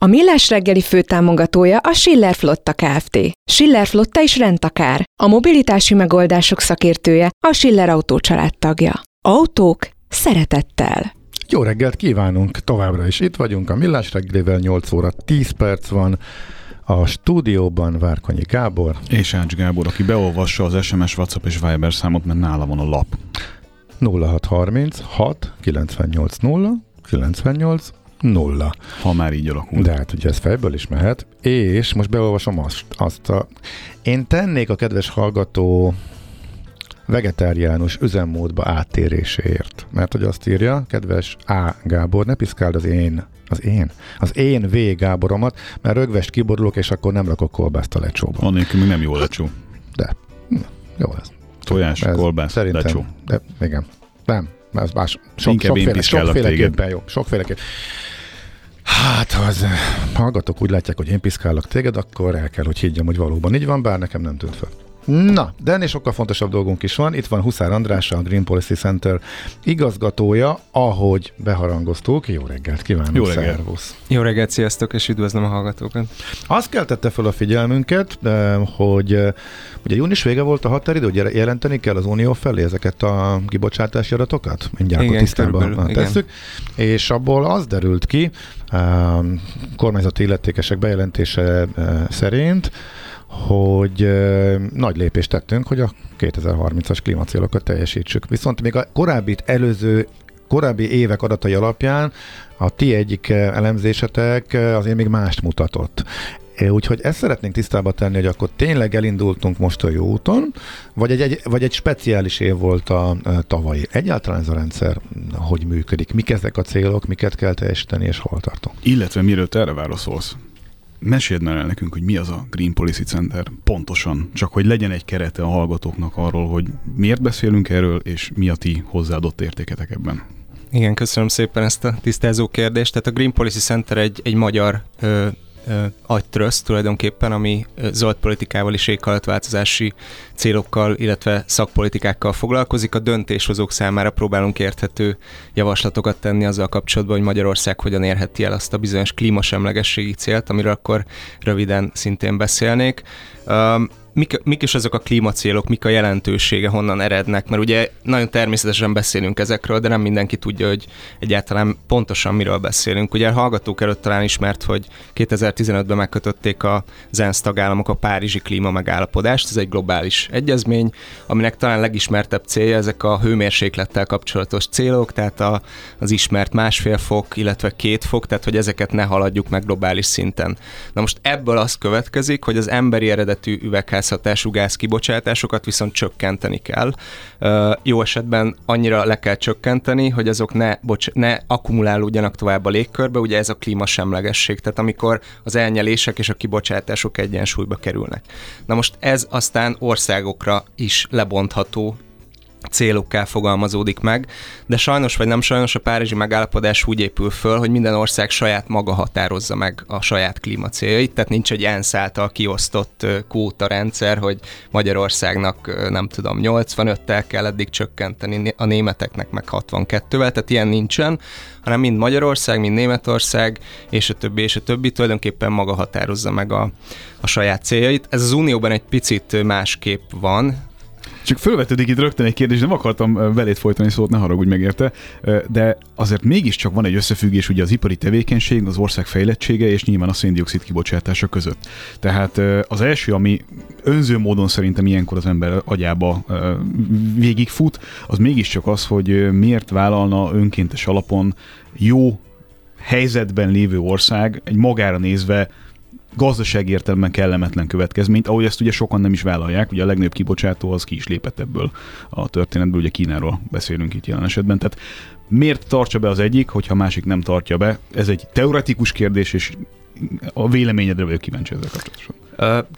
A Millás reggeli főtámogatója a Schiller Flotta Kft. Schiller Flotta is rendtakár. A mobilitási megoldások szakértője a Schiller Autó tagja. Autók szeretettel. Jó reggelt kívánunk! Továbbra is itt vagyunk a Millás reggelivel, 8 óra 10 perc van. A stúdióban Várkonyi Gábor. És Ács Gábor, aki beolvassa az SMS, WhatsApp és Viber számot, mert nála van a lap. 0630 6 98 0 98 nulla. Ha már így alakul. De hát ugye ez fejből is mehet, és most beolvasom azt, azt a... Én tennék a kedves hallgató vegetáriánus üzemmódba áttéréséért. Mert hogy azt írja, kedves A. Gábor, ne piszkáld az én, az én, az én V. Gáboromat, mert rögvest kiborulok, és akkor nem rakok kolbászt a lecsóba. Annélkül még nem jó lecsó. De, jó ez. Tojás, ez kolbász, szerintem, lecsó. De, igen. Nem, ez más, sok, sokféle, sokféleképpen jó. Sokféleképpen. Hát, ha az hallgatók úgy látják, hogy én piszkálok téged, akkor el kell, hogy higgyem, hogy valóban így van, bár nekem nem tűnt fel. Na, de ennél sokkal fontosabb dolgunk is van. Itt van Huszár András, a Green Policy Center igazgatója, ahogy beharangoztuk. Jó reggelt kívánok, Jó reggelt. szervusz! Jó reggelt, sziasztok, és üdvözlöm a hallgatókat. Azt keltette fel a figyelmünket, hogy ugye június vége volt a határidő, hogy jelenteni kell az Unió felé ezeket a kibocsátási adatokat? Mindjárt igen, tisztában tesszük. Igen. És abból az derült ki, kormányzati illetékesek bejelentése szerint, hogy nagy lépést tettünk, hogy a 2030-as klímacélokat teljesítsük. Viszont még a korábbi előző korábbi évek adatai alapján a ti egyik elemzésetek azért még mást mutatott. Úgyhogy ezt szeretnénk tisztába tenni, hogy akkor tényleg elindultunk most a jó úton, vagy egy, egy, vagy egy speciális év volt a, a tavalyi. Egyáltalán ez a rendszer hogy működik? Mik ezek a célok, miket kell teljesíteni, és hol tartunk? Illetve miről te erre válaszolsz? Meséld már el nekünk, hogy mi az a Green Policy Center pontosan, csak hogy legyen egy kerete a hallgatóknak arról, hogy miért beszélünk erről, és mi a ti hozzáadott értéketek ebben. Igen, köszönöm szépen ezt a tisztázó kérdést. Tehát a Green Policy Center egy, egy magyar ö, agytröszt tulajdonképpen, ami zöld politikával és éghajlatváltozási célokkal, illetve szakpolitikákkal foglalkozik. A döntéshozók számára próbálunk érthető javaslatokat tenni azzal kapcsolatban, hogy Magyarország hogyan érheti el azt a bizonyos klímasemlegességi célt, amiről akkor röviden szintén beszélnék. Mik, mik is azok a klímacélok, mik a jelentősége, honnan erednek, mert ugye nagyon természetesen beszélünk ezekről, de nem mindenki tudja, hogy egyáltalán pontosan miről beszélünk. Ugye a hallgatók előtt talán ismert, hogy 2015-ben megkötötték a ENSZ tagállamok a Párizsi klíma megállapodást, ez egy globális egyezmény, aminek talán legismertebb célja ezek a hőmérséklettel kapcsolatos célok, tehát a, az ismert másfél fok, illetve két fok, tehát hogy ezeket ne haladjuk meg globális szinten. Na most ebből az következik, hogy az emberi eredetű üvegház üvegházhatású gázkibocsátásokat viszont csökkenteni kell. Jó esetben annyira le kell csökkenteni, hogy azok ne, bocs, ne akkumulálódjanak tovább a légkörbe, ugye ez a klímasemlegesség, tehát amikor az elnyelések és a kibocsátások egyensúlyba kerülnek. Na most ez aztán országokra is lebontható célokká fogalmazódik meg, de sajnos vagy nem sajnos a Párizsi megállapodás úgy épül föl, hogy minden ország saját maga határozza meg a saját klímacéljait, tehát nincs egy ENSZ által kiosztott kóta rendszer, hogy Magyarországnak nem tudom 85-tel kell eddig csökkenteni, a németeknek meg 62-vel, tehát ilyen nincsen, hanem mind Magyarország, mind Németország, és a többi, és a többi tulajdonképpen maga határozza meg a, a saját céljait. Ez az Unióban egy picit másképp van, csak fölvetődik itt rögtön egy kérdés, nem akartam velét folytani szót, ne haragudj megérte, de azért mégiscsak van egy összefüggés ugye az ipari tevékenység, az ország fejlettsége és nyilván a széndiokszid kibocsátása között. Tehát az első, ami önző módon szerintem ilyenkor az ember agyába végigfut, az mégiscsak az, hogy miért vállalna önkéntes alapon jó helyzetben lévő ország egy magára nézve gazdasági értelemben kellemetlen következményt, ahogy ezt ugye sokan nem is vállalják, ugye a legnagyobb kibocsátó az ki is lépett ebből a történetből, ugye Kínáról beszélünk itt jelen esetben. Tehát miért tartsa be az egyik, hogyha a másik nem tartja be? Ez egy teoretikus kérdés, és a véleményedre vagyok kíváncsi ezzel kapcsolatosan.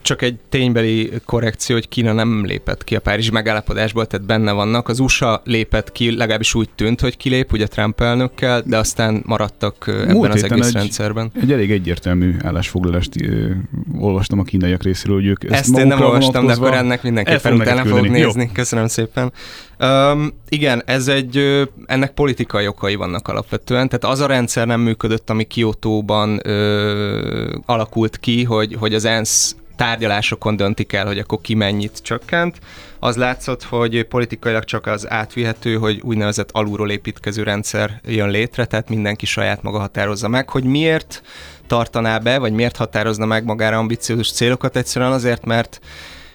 Csak egy ténybeli korrekció, hogy Kína nem lépett ki a Párizsi megállapodásból, tehát benne vannak. Az USA lépett ki, legalábbis úgy tűnt, hogy kilép, ugye Trump elnökkel, de aztán maradtak ebben Múlt az egész egy, rendszerben. Egy elég egyértelmű állásfoglalást ö, olvastam a kínaiak részéről, hogy ők ezt, ezt én nem olvastam, de akkor ennek mindenképpen utána fogok nézni. Jó. Köszönöm szépen. Um, igen, ez egy, ennek politikai okai vannak alapvetően, tehát az a rendszer nem működött, ami Kiotóban ö, alakult ki, hogy, hogy az ENSZ tárgyalásokon döntik el, hogy akkor ki mennyit csökkent. Az látszott, hogy politikailag csak az átvihető, hogy úgynevezett alulról építkező rendszer jön létre, tehát mindenki saját maga határozza meg, hogy miért tartaná be, vagy miért határozna meg magára ambiciózus célokat, egyszerűen azért, mert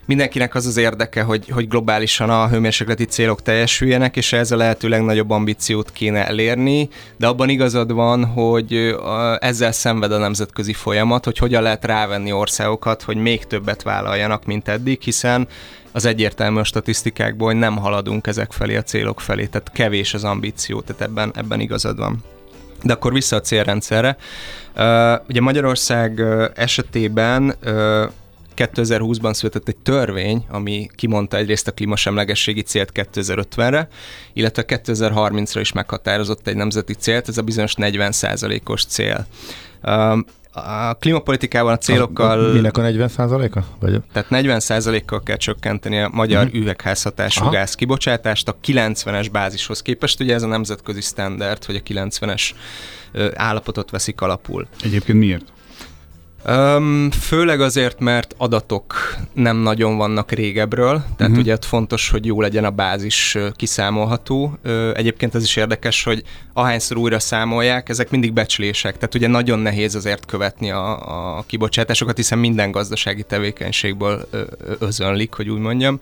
mindenkinek az az érdeke, hogy, hogy globálisan a hőmérsékleti célok teljesüljenek, és ez a lehető legnagyobb ambíciót kéne elérni, de abban igazad van, hogy ezzel szenved a nemzetközi folyamat, hogy hogyan lehet rávenni országokat, hogy még többet vállaljanak, mint eddig, hiszen az egyértelmű a statisztikákból, hogy nem haladunk ezek felé a célok felé, tehát kevés az ambíció, tehát ebben, ebben igazad van. De akkor vissza a célrendszerre. Uh, ugye Magyarország esetében uh, 2020-ban született egy törvény, ami kimondta egyrészt a klímasemlegességi célt 2050-re, illetve 2030-ra is meghatározott egy nemzeti célt, ez a bizonyos 40%-os cél. A klímapolitikában a célokkal... A, minek a 40% a Vagy... Tehát 40 kal kell csökkenteni a magyar uh-huh. üvegházhatású Aha. gáz kibocsátást a 90-es bázishoz képest. Ugye ez a nemzetközi standard, hogy a 90-es állapotot veszik alapul. Egyébként miért? Um, főleg azért, mert adatok nem nagyon vannak régebről, tehát uh-huh. ugye fontos, hogy jó legyen a bázis kiszámolható. Egyébként ez is érdekes, hogy ahányszor újra számolják, ezek mindig becslések, tehát ugye nagyon nehéz azért követni a, a kibocsátásokat, hiszen minden gazdasági tevékenységből özönlik, hogy úgy mondjam.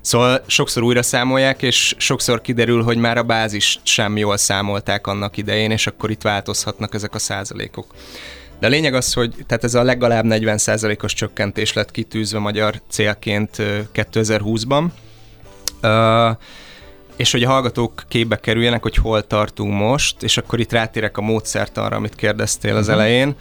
Szóval sokszor újra számolják, és sokszor kiderül, hogy már a bázis sem jól számolták annak idején, és akkor itt változhatnak ezek a százalékok. De a lényeg az, hogy tehát ez a legalább 40%-os csökkentés lett kitűzve magyar célként 2020-ban. Uh, és hogy a hallgatók képbe kerüljenek, hogy hol tartunk most, és akkor itt rátérek a módszert arra, amit kérdeztél az uh-huh. elején.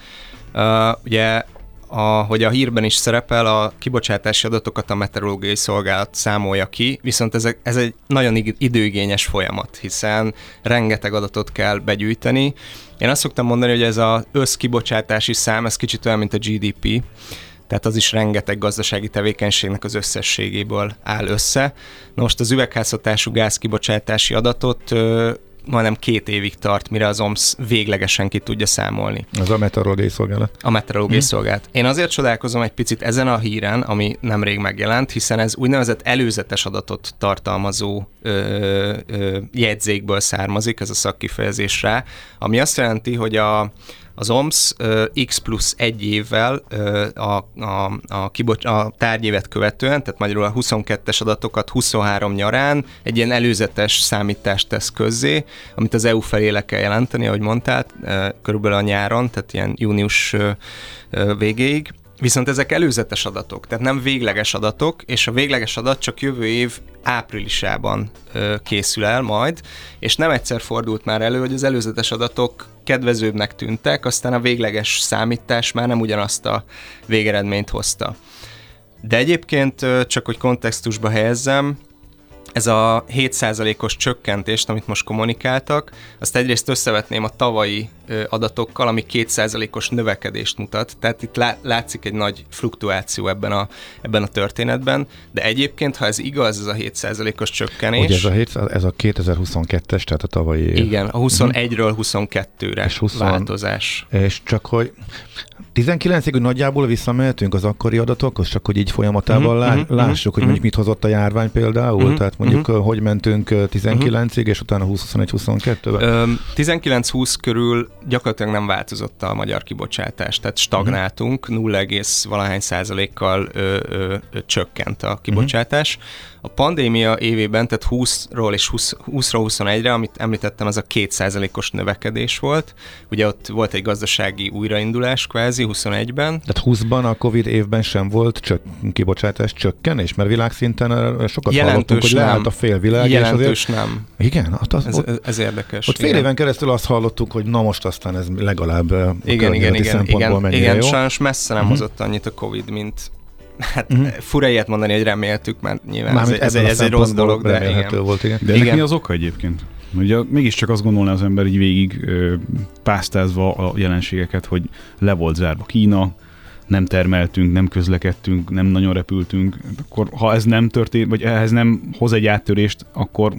Uh, ugye a, hogy a hírben is szerepel, a kibocsátási adatokat a meteorológiai szolgálat számolja ki, viszont ez, ez egy nagyon időigényes folyamat, hiszen rengeteg adatot kell begyűjteni. Én azt szoktam mondani, hogy ez az összkibocsátási szám, ez kicsit olyan, mint a GDP, tehát az is rengeteg gazdasági tevékenységnek az összességéből áll össze. Na most az üvegházhatású gázkibocsátási adatot majdnem két évig tart, mire az OMS véglegesen ki tudja számolni. Az a meteorológiai szolgálat. A meteorológiai hmm. szolgálat. Én azért csodálkozom egy picit ezen a híren, ami nemrég megjelent, hiszen ez úgynevezett előzetes adatot tartalmazó ö, ö, jegyzékből származik, ez a szakkifejezés rá, ami azt jelenti, hogy a, az OMS uh, X plusz egy évvel a, a, a, kibocs- a tárgyévet követően, tehát magyarul a 22-es adatokat 23 nyarán egy ilyen előzetes számítást tesz közzé, amit az EU felé le kell jelenteni, ahogy mondtál, körülbelül a nyáron, tehát ilyen június végéig. Viszont ezek előzetes adatok, tehát nem végleges adatok, és a végleges adat csak jövő év áprilisában ö, készül el majd, és nem egyszer fordult már elő, hogy az előzetes adatok kedvezőbbnek tűntek, aztán a végleges számítás már nem ugyanazt a végeredményt hozta. De egyébként csak hogy kontextusba helyezzem, ez a 7%-os csökkentést, amit most kommunikáltak, azt egyrészt összevetném a tavalyi adatokkal, ami 2%-os növekedést mutat, tehát itt látszik egy nagy fluktuáció ebben a, ebben a történetben, de egyébként, ha ez igaz, ez a 7%-os csökkenés... Ugye ez a, 7, ez a 2022-es, tehát a tavalyi év. Igen, a 21-ről 22-re és 20, változás. És csak hogy 19-ig hogy nagyjából visszamehetünk az akkori adatokhoz, csak hogy így folyamatában uh-huh, lá- uh-huh, lássuk, hogy uh-huh. mondjuk mit hozott a járvány például, uh-huh, tehát mondjuk uh-huh. hogy mentünk 19-ig, uh-huh. és utána 20-21-22-ben. 19-20 körül gyakorlatilag nem változott a magyar kibocsátás, tehát stagnáltunk, 0, valahány százalékkal ö, ö, ö, csökkent a kibocsátás. Uh-huh. A pandémia évében, tehát 20-ról és 20, 20-ról 21-re, amit említettem, az a 2%-os növekedés volt. Ugye ott volt egy gazdasági újraindulás kvázi 21-ben. Tehát 20-ban a Covid évben sem volt csök, kibocsátás csökkenés, mert világszinten sokat Jelentős hallottunk, hogy leállt a félvilág. Jelentős és azért... nem. Igen, ott az, ez, ott, ez érdekes. Ott fél igen. éven keresztül azt hallottuk, hogy na most aztán ez legalább igen, igen, igen, igen, igen, jó. sajnos messze nem uh-huh. hozott annyit a Covid, mint, hát uh-huh. fura ilyet mondani, hogy reméltük, mert nyilván ez, ez, ez, egy rossz dolog, de igen. Volt, igen. De ennek mi az oka egyébként? Ugye mégiscsak azt gondolná az ember így végig ö, pásztázva a jelenségeket, hogy le volt zárva Kína, nem termeltünk, nem közlekedtünk, nem nagyon repültünk, akkor ha ez nem történt, vagy ehhez nem hoz egy áttörést, akkor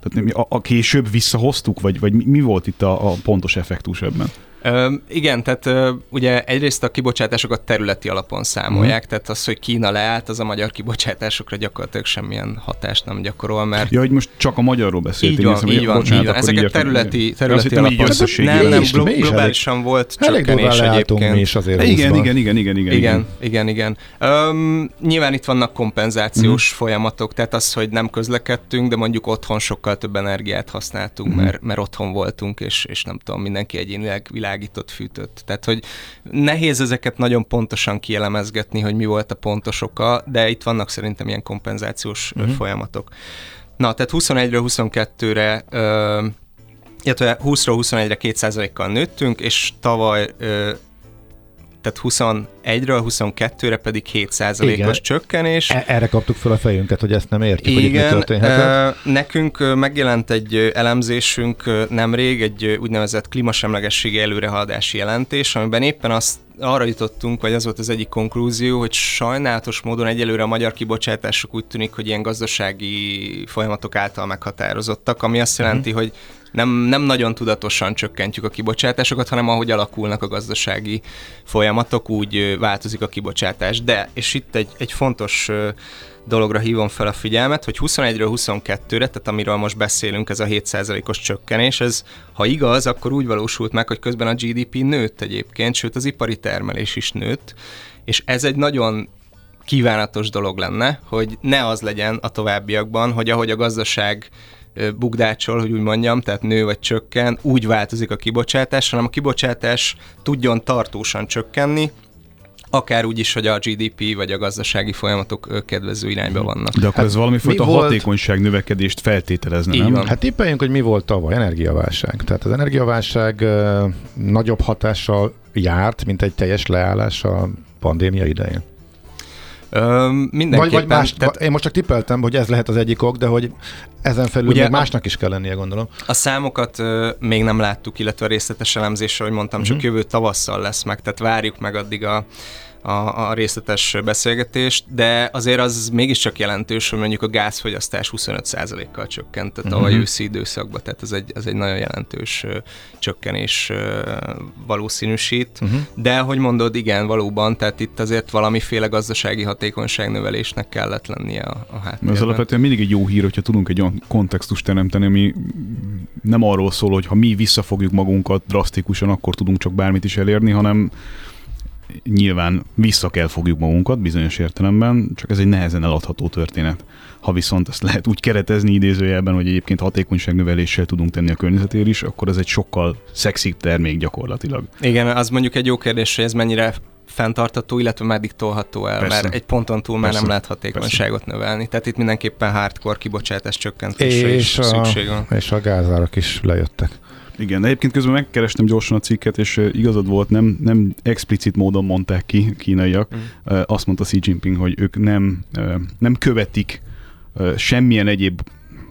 tehát a, a később visszahoztuk, vagy, vagy mi volt itt a, a pontos effektus ebben? Ö, igen, tehát ö, ugye egyrészt a kibocsátásokat területi alapon számolják, mm. tehát az, hogy Kína leállt, az a magyar kibocsátásokra gyakorlatilag semmilyen hatást nem gyakorol, mert... Ja, hogy most csak a magyarról beszéltél. Így van, hiszem, így van, bocsánat, így van. Ezeket így területi, területi ja, alapon... Nem, nem, glo- globálisan volt csökkenés egyébként. Mi is azért igen, igen, igen, igen, igen, igen, igen, igen. Öm, nyilván itt vannak kompenzációs mm. folyamatok, tehát az, hogy nem közlekedtünk, de mondjuk otthon sokkal több energiát használtunk, mm. mert, mert otthon voltunk, és, és nem tudom, mindenki egyénileg világ világított, fűtött. Tehát, hogy nehéz ezeket nagyon pontosan kielemezgetni, hogy mi volt a pontos oka, de itt vannak szerintem ilyen kompenzációs uh-huh. folyamatok. Na, tehát 21-ről 22-re illetve 20-ról 21-re 2%-kal nőttünk, és tavaly tehát 21-ről 22-re pedig 7%-os csökkenés. E- erre kaptuk fel a fejünket, hogy ezt nem értjük, Igen, hogy itt mi történhet. nekünk megjelent egy elemzésünk nemrég, egy úgynevezett klímasemlegességi előrehaladási jelentés, amiben éppen azt arra jutottunk, vagy az volt az egyik konklúzió, hogy sajnálatos módon egyelőre a magyar kibocsátások úgy tűnik, hogy ilyen gazdasági folyamatok által meghatározottak, ami azt jelenti, uh-huh. hogy nem, nem nagyon tudatosan csökkentjük a kibocsátásokat, hanem ahogy alakulnak a gazdasági folyamatok, úgy változik a kibocsátás. De, és itt egy, egy fontos dologra hívom fel a figyelmet, hogy 21-ről 22-re, tehát amiről most beszélünk, ez a 7%-os csökkenés, ez ha igaz, akkor úgy valósult meg, hogy közben a GDP nőtt egyébként, sőt az ipari termelés is nőtt, és ez egy nagyon kívánatos dolog lenne, hogy ne az legyen a továbbiakban, hogy ahogy a gazdaság bugdácsol, hogy úgy mondjam, tehát nő vagy csökken, úgy változik a kibocsátás, hanem a kibocsátás tudjon tartósan csökkenni, akár úgy is, hogy a GDP vagy a gazdasági folyamatok kedvező irányba vannak. De akkor hát ez valamifajta volt... hatékonyság növekedést feltételezne, nem? Van. Hát tippeljünk, hogy mi volt tavaly, energiaválság. Tehát az energiaválság nagyobb hatással járt, mint egy teljes leállás a pandémia idején. Mindenképpen. Vagy, vagy más, tehát, én most csak tippeltem, hogy ez lehet az egyik ok, de hogy ezen felül ugye még másnak is kell lennie, gondolom. A számokat ö, még nem láttuk, illetve a részletes elemzésre, hogy mondtam, uh-huh. csak mhm. jövő tavasszal lesz meg, tehát várjuk meg addig a a, a részletes beszélgetést, de azért az mégiscsak jelentős, hogy mondjuk a gázfogyasztás 25%-kal csökkent tehát uh-huh. a őszi időszakban, tehát ez egy, ez egy nagyon jelentős csökkenés valószínűsít, uh-huh. de hogy mondod, igen, valóban, tehát itt azért valamiféle gazdasági hatékonyság növelésnek kellett lennie a, a háttérben. Ez alapvetően mindig egy jó hír, hogyha tudunk egy olyan kontextust teremteni, ami nem arról szól, hogy ha mi visszafogjuk magunkat drasztikusan, akkor tudunk csak bármit is elérni, hanem nyilván vissza kell fogjuk magunkat bizonyos értelemben, csak ez egy nehezen eladható történet. Ha viszont ezt lehet úgy keretezni idézőjelben, hogy egyébként hatékonyságnöveléssel tudunk tenni a környezetért is, akkor ez egy sokkal szexibb termék gyakorlatilag. Igen, az mondjuk egy jó kérdés, hogy ez mennyire fenntartató, illetve meddig tolható el, Persze. mert egy ponton túl már Persze. nem lehet hatékonyságot Persze. növelni. Tehát itt mindenképpen hardcore kibocsátás csökkentésre és is a, szükség van. És a gázárak is lejöttek. Igen, de egyébként közben megkerestem gyorsan a cikket, és igazad volt, nem, nem explicit módon mondták ki kínaiak. Mm. Azt mondta Xi Jinping, hogy ők nem, nem követik semmilyen egyéb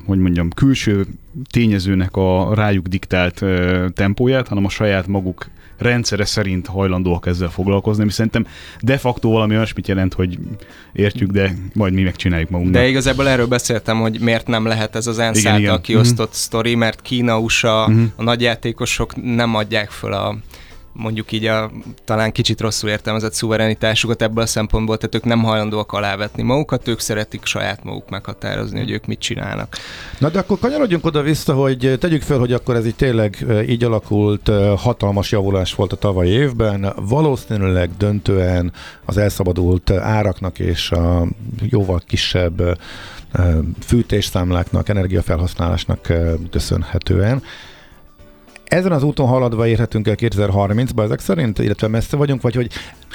hogy mondjam, külső tényezőnek a rájuk diktált tempóját, hanem a saját maguk rendszere szerint hajlandóak ezzel foglalkozni, ami szerintem de facto valami olyasmit jelent, hogy értjük, de majd mi megcsináljuk magunknak. De igazából erről beszéltem, hogy miért nem lehet ez az ENSZ igen, által igen. kiosztott mm-hmm. sztori, mert Kína, USA, mm-hmm. a nagyjátékosok nem adják föl a mondjuk így a talán kicsit rosszul értelmezett szuverenitásukat ebből a szempontból, tehát ők nem hajlandóak alávetni magukat, ők szeretik saját maguk meghatározni, hogy ők mit csinálnak. Na de akkor kanyarodjunk oda-vissza, hogy tegyük fel, hogy akkor ez így tényleg így alakult, hatalmas javulás volt a tavalyi évben, valószínűleg döntően az elszabadult áraknak és a jóval kisebb fűtésszámláknak, energiafelhasználásnak köszönhetően ezen az úton haladva érhetünk el 2030-ba ezek szerint, illetve messze vagyunk, vagy hogy,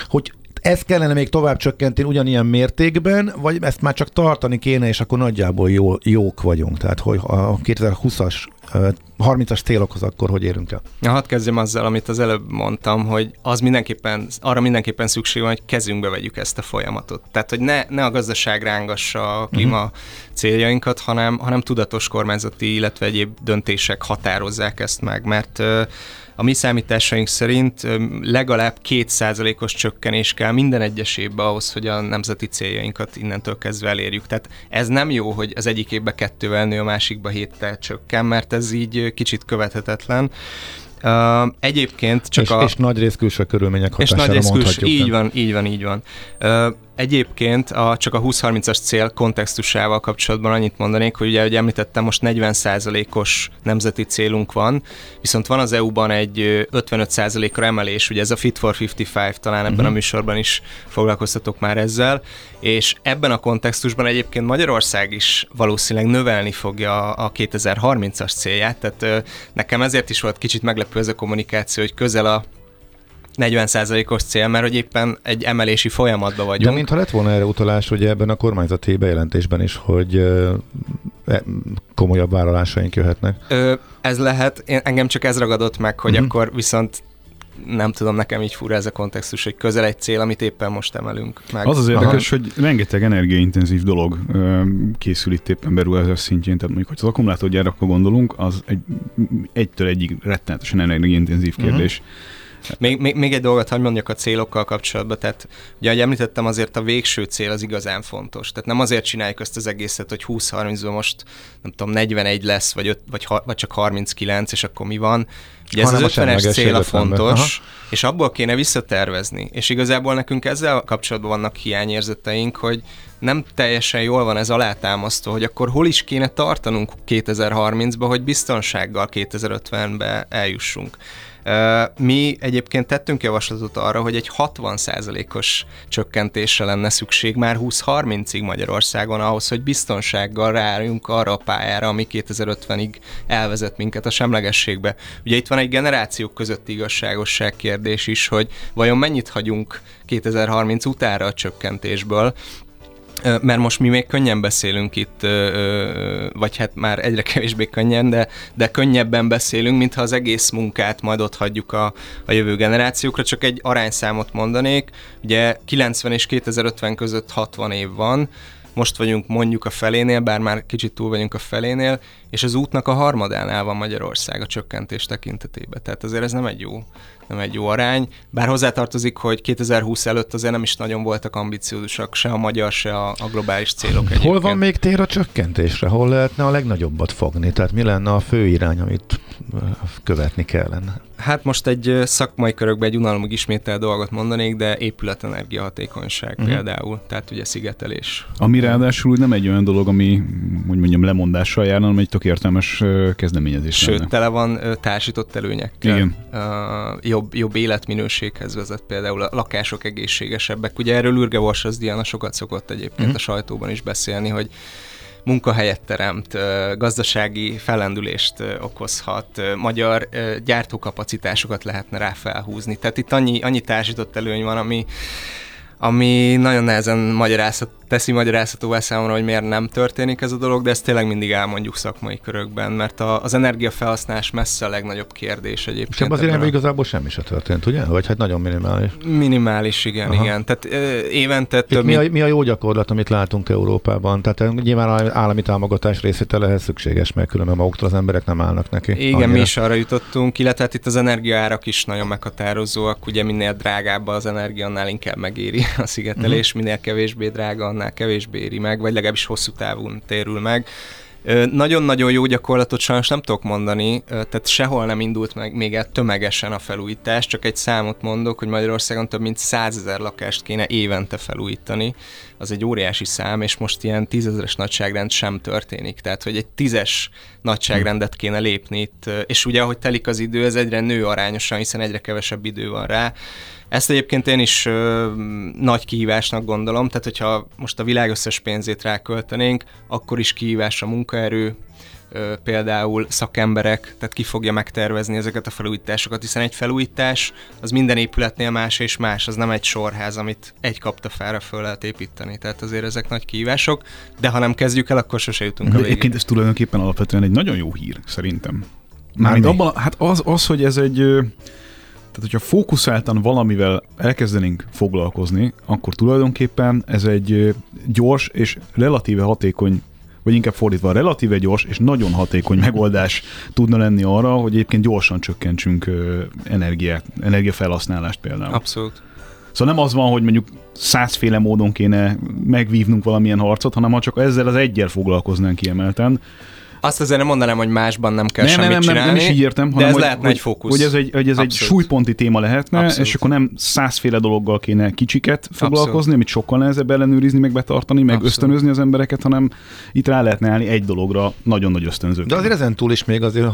hogy ezt kellene még tovább csökkenteni ugyanilyen mértékben, vagy ezt már csak tartani kéne, és akkor nagyjából jó, jók vagyunk. Tehát, hogy a 2020-as 30-as célokhoz akkor hogy érünk el? Ja, hadd kezdjem azzal, amit az előbb mondtam, hogy az mindenképpen, arra mindenképpen szükség van, hogy kezünkbe vegyük ezt a folyamatot. Tehát, hogy ne, ne a gazdaság rángassa a klíma uh-huh. céljainkat, hanem, hanem tudatos kormányzati, illetve egyéb döntések határozzák ezt meg, mert a mi számításaink szerint legalább kétszázalékos csökkenés kell minden egyes évben ahhoz, hogy a nemzeti céljainkat innentől kezdve elérjük. Tehát ez nem jó, hogy az egyik évben kettővel nő, a másikba héttel csökken, mert ez így kicsit követhetetlen. Uh, egyébként csak és, a... És nagy rész külső körülmények hatására és nagy rész külső, Így van, így van, így van. Uh, Egyébként a, csak a 20-30-as cél kontextusával kapcsolatban annyit mondanék, hogy ugye, ahogy említettem, most 40%-os nemzeti célunk van, viszont van az EU-ban egy 55%-ra emelés, ugye ez a Fit for 55, talán ebben uh-huh. a mhm. műsorban is foglalkoztatok már ezzel, és ebben a kontextusban egyébként Magyarország is valószínűleg növelni fogja a 2030-as célját, tehát nekem ezért is volt kicsit meglepő ez a kommunikáció, hogy közel a 40%-os cél, mert hogy éppen egy emelési folyamatban vagyunk. De mintha lett volna erre utalás, ugye ebben a kormányzati bejelentésben is, hogy e, komolyabb vállalásaink jöhetnek. Ö, ez lehet, én, engem csak ez ragadott meg, hogy uh-huh. akkor viszont nem tudom, nekem így fura ez a kontextus, hogy közel egy cél, amit éppen most emelünk meg. Az az érdekes, Aha. hogy rengeteg energiaintenzív dolog ö, készül itt éppen beruházás szintjén, tehát mondjuk, hogy az akkumulátorgyárakra gondolunk, az egy, egytől egyig rettenetesen energiaintenzív mhm. kérdés. Uh-huh még, még, még egy dolgot hagyj mondjak a célokkal kapcsolatban, tehát ugye, ahogy említettem, azért a végső cél az igazán fontos. Tehát nem azért csináljuk ezt az egészet, hogy 20-30-ban most, nem tudom, 41 lesz, vagy, 5, vagy, vagy csak 39, és akkor mi van. Ugye ez az 50-es cél a fontos, és abból kéne visszatervezni. És igazából nekünk ezzel kapcsolatban vannak hiányérzeteink, hogy nem teljesen jól van ez alátámasztó, hogy akkor hol is kéne tartanunk 2030-ba, hogy biztonsággal 2050-be eljussunk. Mi egyébként tettünk javaslatot arra, hogy egy 60%-os csökkentésre lenne szükség már 20-30-ig Magyarországon ahhoz, hogy biztonsággal rájunk arra a pályára, ami 2050-ig elvezet minket a semlegességbe. Ugye itt van egy generációk közötti igazságosság kérdés is, hogy vajon mennyit hagyunk 2030 utára a csökkentésből, mert most mi még könnyen beszélünk itt, vagy hát már egyre kevésbé könnyen, de, de könnyebben beszélünk, mintha az egész munkát majd ott hagyjuk a, a jövő generációkra. Csak egy arányszámot mondanék, ugye 90 és 2050 között 60 év van, most vagyunk mondjuk a felénél, bár már kicsit túl vagyunk a felénél, és az útnak a harmadánál van Magyarország a csökkentés tekintetében. Tehát azért ez nem egy jó nem egy jó arány. Bár hozzátartozik, hogy 2020 előtt azért nem is nagyon voltak ambiciózusak, se a magyar, se a, a globális célok egyébként. Hol van még tér a csökkentésre? Hol lehetne a legnagyobbat fogni? Tehát mi lenne a fő irány, amit követni kellene? Hát most egy szakmai körökben egy unalomig ismétel dolgot mondanék, de épületenergia hatékonyság uh-huh. például, tehát ugye szigetelés. Ami ráadásul nem egy olyan dolog, ami, hogy mondjam, lemondással járna, hanem egy tök értelmes kezdeményezés. Sőt, lenne. tele van társított előnyekkel. Igen. Jobb, jobb életminőséghez vezet például a lakások egészségesebbek. Ugye erről Ürge Varsas Diana sokat szokott egyébként uh-huh. a sajtóban is beszélni, hogy munkahelyet teremt, gazdasági fellendülést okozhat, magyar gyártókapacitásokat lehetne rá felhúzni. Tehát itt annyi, annyi társított előny van, ami, ami nagyon nehezen magyarázhat, teszi magyarázhatóvá számomra, hogy miért nem történik ez a dolog, de ezt tényleg mindig elmondjuk szakmai körökben, mert a, az energiafelhasználás messze a legnagyobb kérdés egyébként. És ebben az irányban igazából semmi se történt, ugye? Vagy hát nagyon minimális. Minimális, igen, Aha. igen. Tehát ö, évente több... mi, a, mi a jó gyakorlat, amit látunk Európában? Tehát nyilván állami támogatás részétele ehhez szükséges, mert különben maguktól az emberek nem állnak neki. Igen, annyira. mi is arra jutottunk, illetve hát itt az energiaárak is nagyon meghatározóak, ugye minél drágább az energia, annál inkább megéri a szigetelés, uh-huh. minél kevésbé drága, annál kevésbé éri meg, vagy legalábbis hosszú távon térül meg. Nagyon-nagyon jó gyakorlatot sajnos nem tudok mondani, tehát sehol nem indult meg még el tömegesen a felújítás, csak egy számot mondok, hogy Magyarországon több mint százezer lakást kéne évente felújítani, az egy óriási szám, és most ilyen tízezeres nagyságrend sem történik, tehát hogy egy tízes nagyságrendet kéne lépni itt, és ugye ahogy telik az idő, ez egyre nő arányosan, hiszen egyre kevesebb idő van rá, Ezt egyébként én is ö, nagy kihívásnak gondolom, tehát hogyha most a világ összes pénzét ráköltenénk, akkor is kihívás a munkaerő, ö, például szakemberek, tehát ki fogja megtervezni ezeket a felújításokat, hiszen egy felújítás az minden épületnél más és más, az nem egy sorház, amit egy kaptafára föl lehet építeni, tehát azért ezek nagy kihívások, de ha nem kezdjük el, akkor sose jutunk a végig. Egyébként ez tulajdonképpen alapvetően egy nagyon jó hír, szerintem. Már abban, hát az, az, hogy ez egy tehát, hogyha fókuszáltan valamivel elkezdenénk foglalkozni, akkor tulajdonképpen ez egy gyors és relatíve hatékony vagy inkább fordítva, relatíve gyors és nagyon hatékony megoldás tudna lenni arra, hogy egyébként gyorsan csökkentsünk energiát, energiafelhasználást például. Abszolút. Szóval nem az van, hogy mondjuk százféle módon kéne megvívnunk valamilyen harcot, hanem ha csak ezzel az egyel foglalkoznánk kiemelten, azt azért nem mondanám, hogy másban nem kell nem, semmit nem, nem, csinálni. Nem, nem is így értem, hanem de ez hogy, lehetne hogy, egy fókusz. Hogy ez egy, hogy ez egy súlyponti téma lehetne, Abszolút. és akkor nem százféle dologgal kéne kicsiket foglalkozni, Abszolút. amit sokkal nehezebb ellenőrizni, meg betartani, meg Abszolút. ösztönözni az embereket, hanem itt rá lehetne állni egy dologra nagyon nagy ösztönző. De azért ezen túl is még azért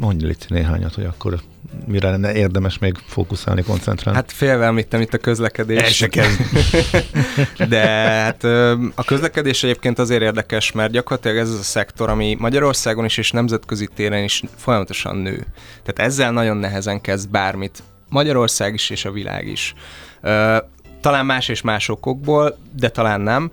mondj itt néhányat, hogy akkor mire lenne érdemes még fókuszálni, koncentrálni. Hát félve említem itt a közlekedés. El se kezd. De hát a közlekedés egyébként azért érdekes, mert gyakorlatilag ez az a szektor, ami Magyarországon is és nemzetközi téren is folyamatosan nő. Tehát ezzel nagyon nehezen kezd bármit. Magyarország is és a világ is. Talán más és más okokból, de talán nem.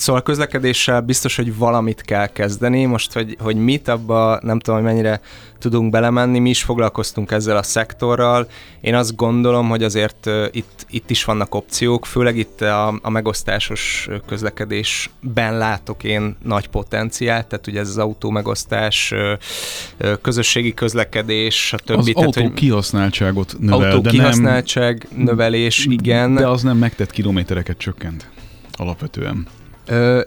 Szóval a közlekedéssel biztos, hogy valamit kell kezdeni. Most, hogy, hogy mit abba, nem tudom, hogy mennyire tudunk belemenni, mi is foglalkoztunk ezzel a szektorral. Én azt gondolom, hogy azért itt, itt is vannak opciók, főleg itt a, a megosztásos közlekedésben látok én nagy potenciált, tehát ugye ez az autó megosztás, közösségi közlekedés, a többi. Az tehát, autó kihasználtságot növel, autó de kihasználtság nem, növelés, igen. De az nem megtett kilométereket csökkent alapvetően. Ö,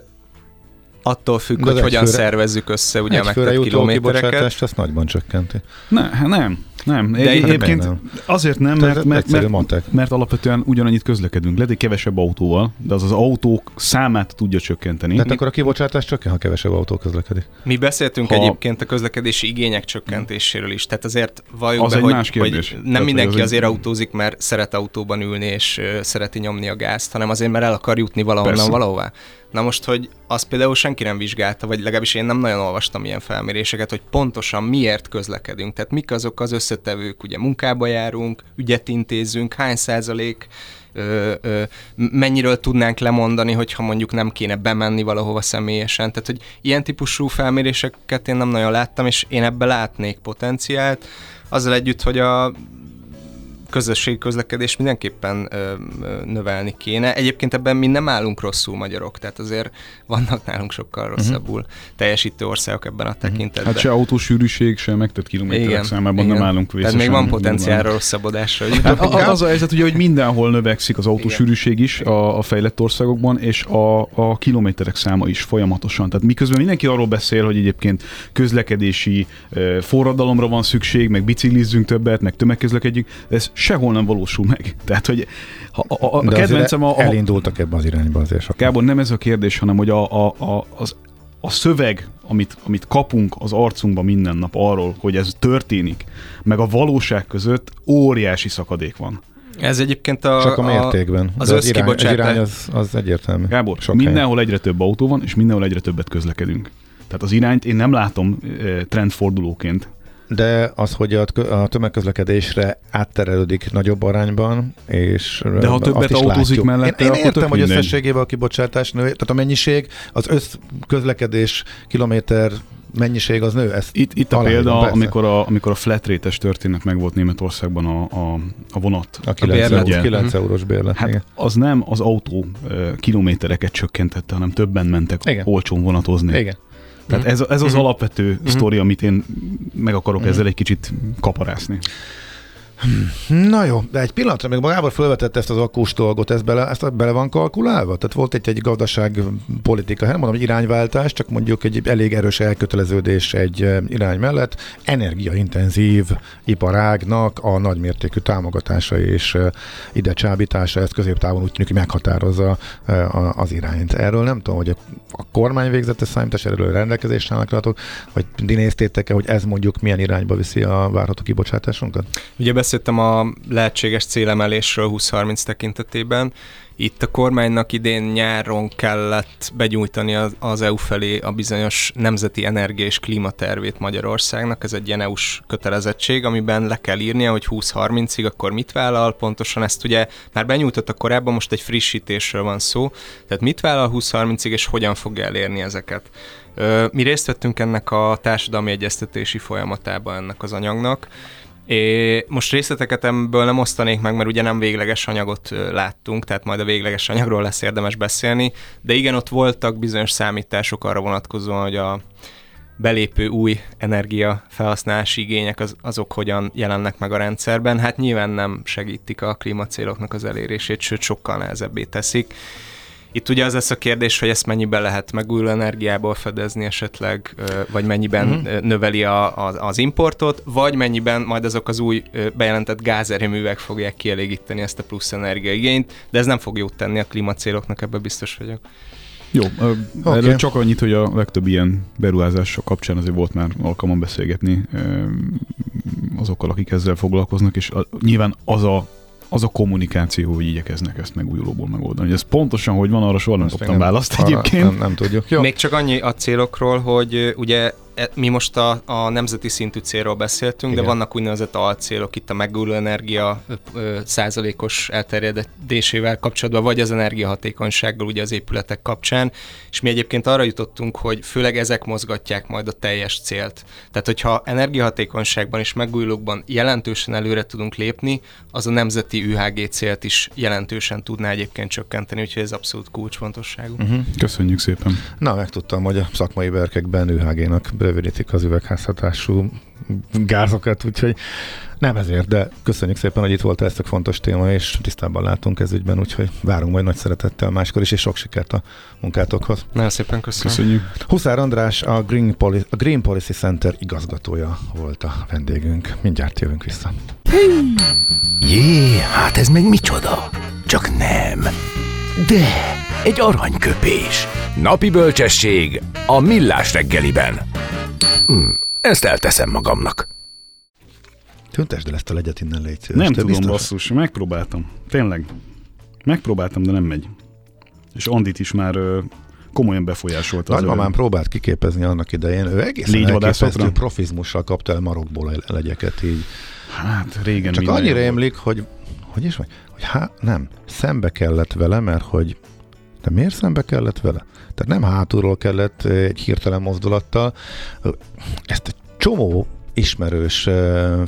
attól függ, De hogy hogyan főre, szervezzük össze ugye a megtett kilométereket. azt nagyban csökkenti. Ne, hát nem, nem. De egyébként nem. azért nem, mert, mert, mert, mert, mert alapvetően ugyanannyit közlekedünk. Lehet, hogy kevesebb autóval, de az az autók számát tudja csökkenteni. Tehát akkor a kibocsátás csökken, ha kevesebb autó közlekedik. Mi beszéltünk ha... egyébként a közlekedési igények csökkentéséről is. Tehát azért valljuk az be, egy hogy, más kérdés. hogy nem Tehát, mindenki az azért egy... autózik, mert szeret autóban ülni és uh, szereti nyomni a gázt, hanem azért, mert el akar jutni valahonnan Persze. valahová. Na most, hogy azt például senki nem vizsgálta, vagy legalábbis én nem nagyon olvastam ilyen felméréseket, hogy pontosan miért közlekedünk. Tehát mik azok az összetevők, ugye munkába járunk, ügyet intézünk, hány százalék ö, ö, mennyiről tudnánk lemondani, hogyha mondjuk nem kéne bemenni valahova személyesen. Tehát, hogy ilyen típusú felméréseket én nem nagyon láttam, és én ebbe látnék potenciált, azzal együtt, hogy a közösségi közlekedés mindenképpen ö, növelni kéne. Egyébként ebben mi nem állunk rosszul magyarok, tehát azért vannak nálunk sokkal mhm. rosszabbul uh-huh. teljesítő országok ebben a mhm. tekintetben. Hát se autósűrűség, se megtett kilométerek igen, számában igen. nem állunk vészesen. Tehát még van potenciálra rosszabbodásra. Hát az a helyzet, ugye, hogy mindenhol növekszik az autósűrűség is a, a fejlett országokban, és a, a kilométerek száma is folyamatosan. Tehát miközben mindenki arról beszél, hogy egyébként közlekedési forradalomra van szükség, meg biciklizzünk többet, meg tömegközlekedjünk, ez sehol nem valósul meg. Tehát, hogy a, a, a De kedvencem a, a... Elindultak ebbe az irányba azért. Gábor, nem ez a kérdés, hanem hogy a, a, a, az, a szöveg, amit, amit kapunk az arcunkba minden nap arról, hogy ez történik, meg a valóság között óriási szakadék van. Ez egyébként a... Csak a mértékben. Az, az, irány, az irány az, az egyértelmű. Gábor, Sok mindenhol helyen. egyre több autó van, és mindenhol egyre többet közlekedünk. Tehát az irányt én nem látom trendfordulóként. De az, hogy a, a tömegközlekedésre átterelődik nagyobb arányban, és De ha többet autózik mellette, én, én értem, hogy összességében a kibocsátás nő, tehát a mennyiség, az összközlekedés kilométer mennyiség az nő. Ezt itt, itt a példa, amikor a, amikor a flat rate történet meg volt Németországban a, a, a vonat. A 9, a eurós, 9 mhm. eurós bérlet. Hát igen. az nem az autó kilométereket csökkentette, hanem többen mentek igen. olcsón vonatozni. Igen. Tehát ez, ez az uh-huh. alapvető uh-huh. sztori, amit én meg akarok uh-huh. ezzel egy kicsit kaparászni. Na jó, de egy pillanatra még magával felvetett ezt az akkós dolgot, ez bele, ezt bele van kalkulálva? Tehát volt egy, egy gazdaságpolitika, nem mondom, egy irányváltás, csak mondjuk egy elég erős elköteleződés egy eh, irány mellett, energiaintenzív iparágnak a nagymértékű támogatása és eh, ide csábítása, ez középtávon úgy tűnik, hogy meghatározza eh, az irányt. Erről nem tudom, hogy a kormány végzette számítás, erről rendelkezésre állnak, vagy dinéztétek-e, hogy ez mondjuk milyen irányba viszi a várható kibocsátásunkat? Ugye beszéltem a lehetséges célemelésről 20-30 tekintetében. Itt a kormánynak idén nyáron kellett begyújtani az, EU felé a bizonyos nemzeti energia és klímatervét Magyarországnak. Ez egy ilyen EU-s kötelezettség, amiben le kell írnia, hogy 20-30-ig akkor mit vállal. Pontosan ezt ugye már benyújtotta korábban, most egy frissítésről van szó. Tehát mit vállal 20-30-ig és hogyan fogja elérni ezeket. Mi részt vettünk ennek a társadalmi egyeztetési folyamatában ennek az anyagnak. É, most részleteket ebből nem osztanék meg, mert ugye nem végleges anyagot láttunk, tehát majd a végleges anyagról lesz érdemes beszélni, de igen, ott voltak bizonyos számítások arra vonatkozóan, hogy a belépő új energia felhasználási igények az, azok hogyan jelennek meg a rendszerben. Hát nyilván nem segítik a klímacéloknak az elérését, sőt sokkal nehezebbé teszik. Itt ugye az lesz a kérdés, hogy ezt mennyiben lehet megújuló energiából fedezni esetleg, vagy mennyiben uh-huh. növeli a, a, az importot, vagy mennyiben majd azok az új bejelentett gázerőművek fogják kielégíteni ezt a plusz energiaigényt, de ez nem fog jót tenni a klímacéloknak, ebben biztos vagyok. Jó, okay. erről csak annyit, hogy a legtöbb ilyen beruházás kapcsán azért volt már alkalmam beszélgetni azokkal, akik ezzel foglalkoznak, és nyilván az a az a kommunikáció, hogy igyekeznek ezt megújulóból megoldani. Ez pontosan, hogy van, arra soha nem kaptam választ egyébként. Nem, nem tudjuk. Jó. Még csak annyi a célokról, hogy ugye mi most a, a nemzeti szintű célról beszéltünk, Igen. de vannak úgynevezett alcélok itt a megújuló energia ö, százalékos elterjedésével kapcsolatban, vagy az energiahatékonysággal ugye az épületek kapcsán, és mi egyébként arra jutottunk, hogy főleg ezek mozgatják majd a teljes célt. Tehát, hogyha energiahatékonyságban és megújulókban jelentősen előre tudunk lépni, az a nemzeti UHG célt is jelentősen tudná egyébként csökkenteni, úgyhogy ez abszolút kulcsfontosságú. Uh-huh. Köszönjük szépen. Na, megtudtam, hogy a szakmai berkekben UHG-nak rövidítik az üvegházhatású gázokat, úgyhogy nem ezért, de köszönjük szépen, hogy itt volt ez a fontos téma, és tisztában látunk ez ügyben, úgyhogy várunk majd nagy szeretettel máskor is, és sok sikert a munkátokhoz. Nagyon szépen köszönöm. Köszönjük. Huszár András, a Green, Poli- a Green Policy Center igazgatója volt a vendégünk. Mindjárt jövünk vissza. Jé, hát ez meg micsoda? Csak nem. De, egy aranyköpés. Napi bölcsesség a millás reggeliben. Hm, ezt elteszem magamnak. Tüntesd el ezt a legyet innen, légy szíves. Nem Te tudom, biztos? basszus, megpróbáltam. Tényleg. Megpróbáltam, de nem megy. És Andit is már ö, komolyan befolyásolta. Nagymamám ő... próbált kiképezni annak idején, ő egészen elképesztő profizmussal kapta el marokból a legyeket így. Hát régen Csak annyira émlik, hogy hogy is vagy? Hogy hát nem, szembe kellett vele, mert hogy de miért szembe kellett vele? Tehát nem hátulról kellett egy hirtelen mozdulattal. Ezt egy csomó ismerős,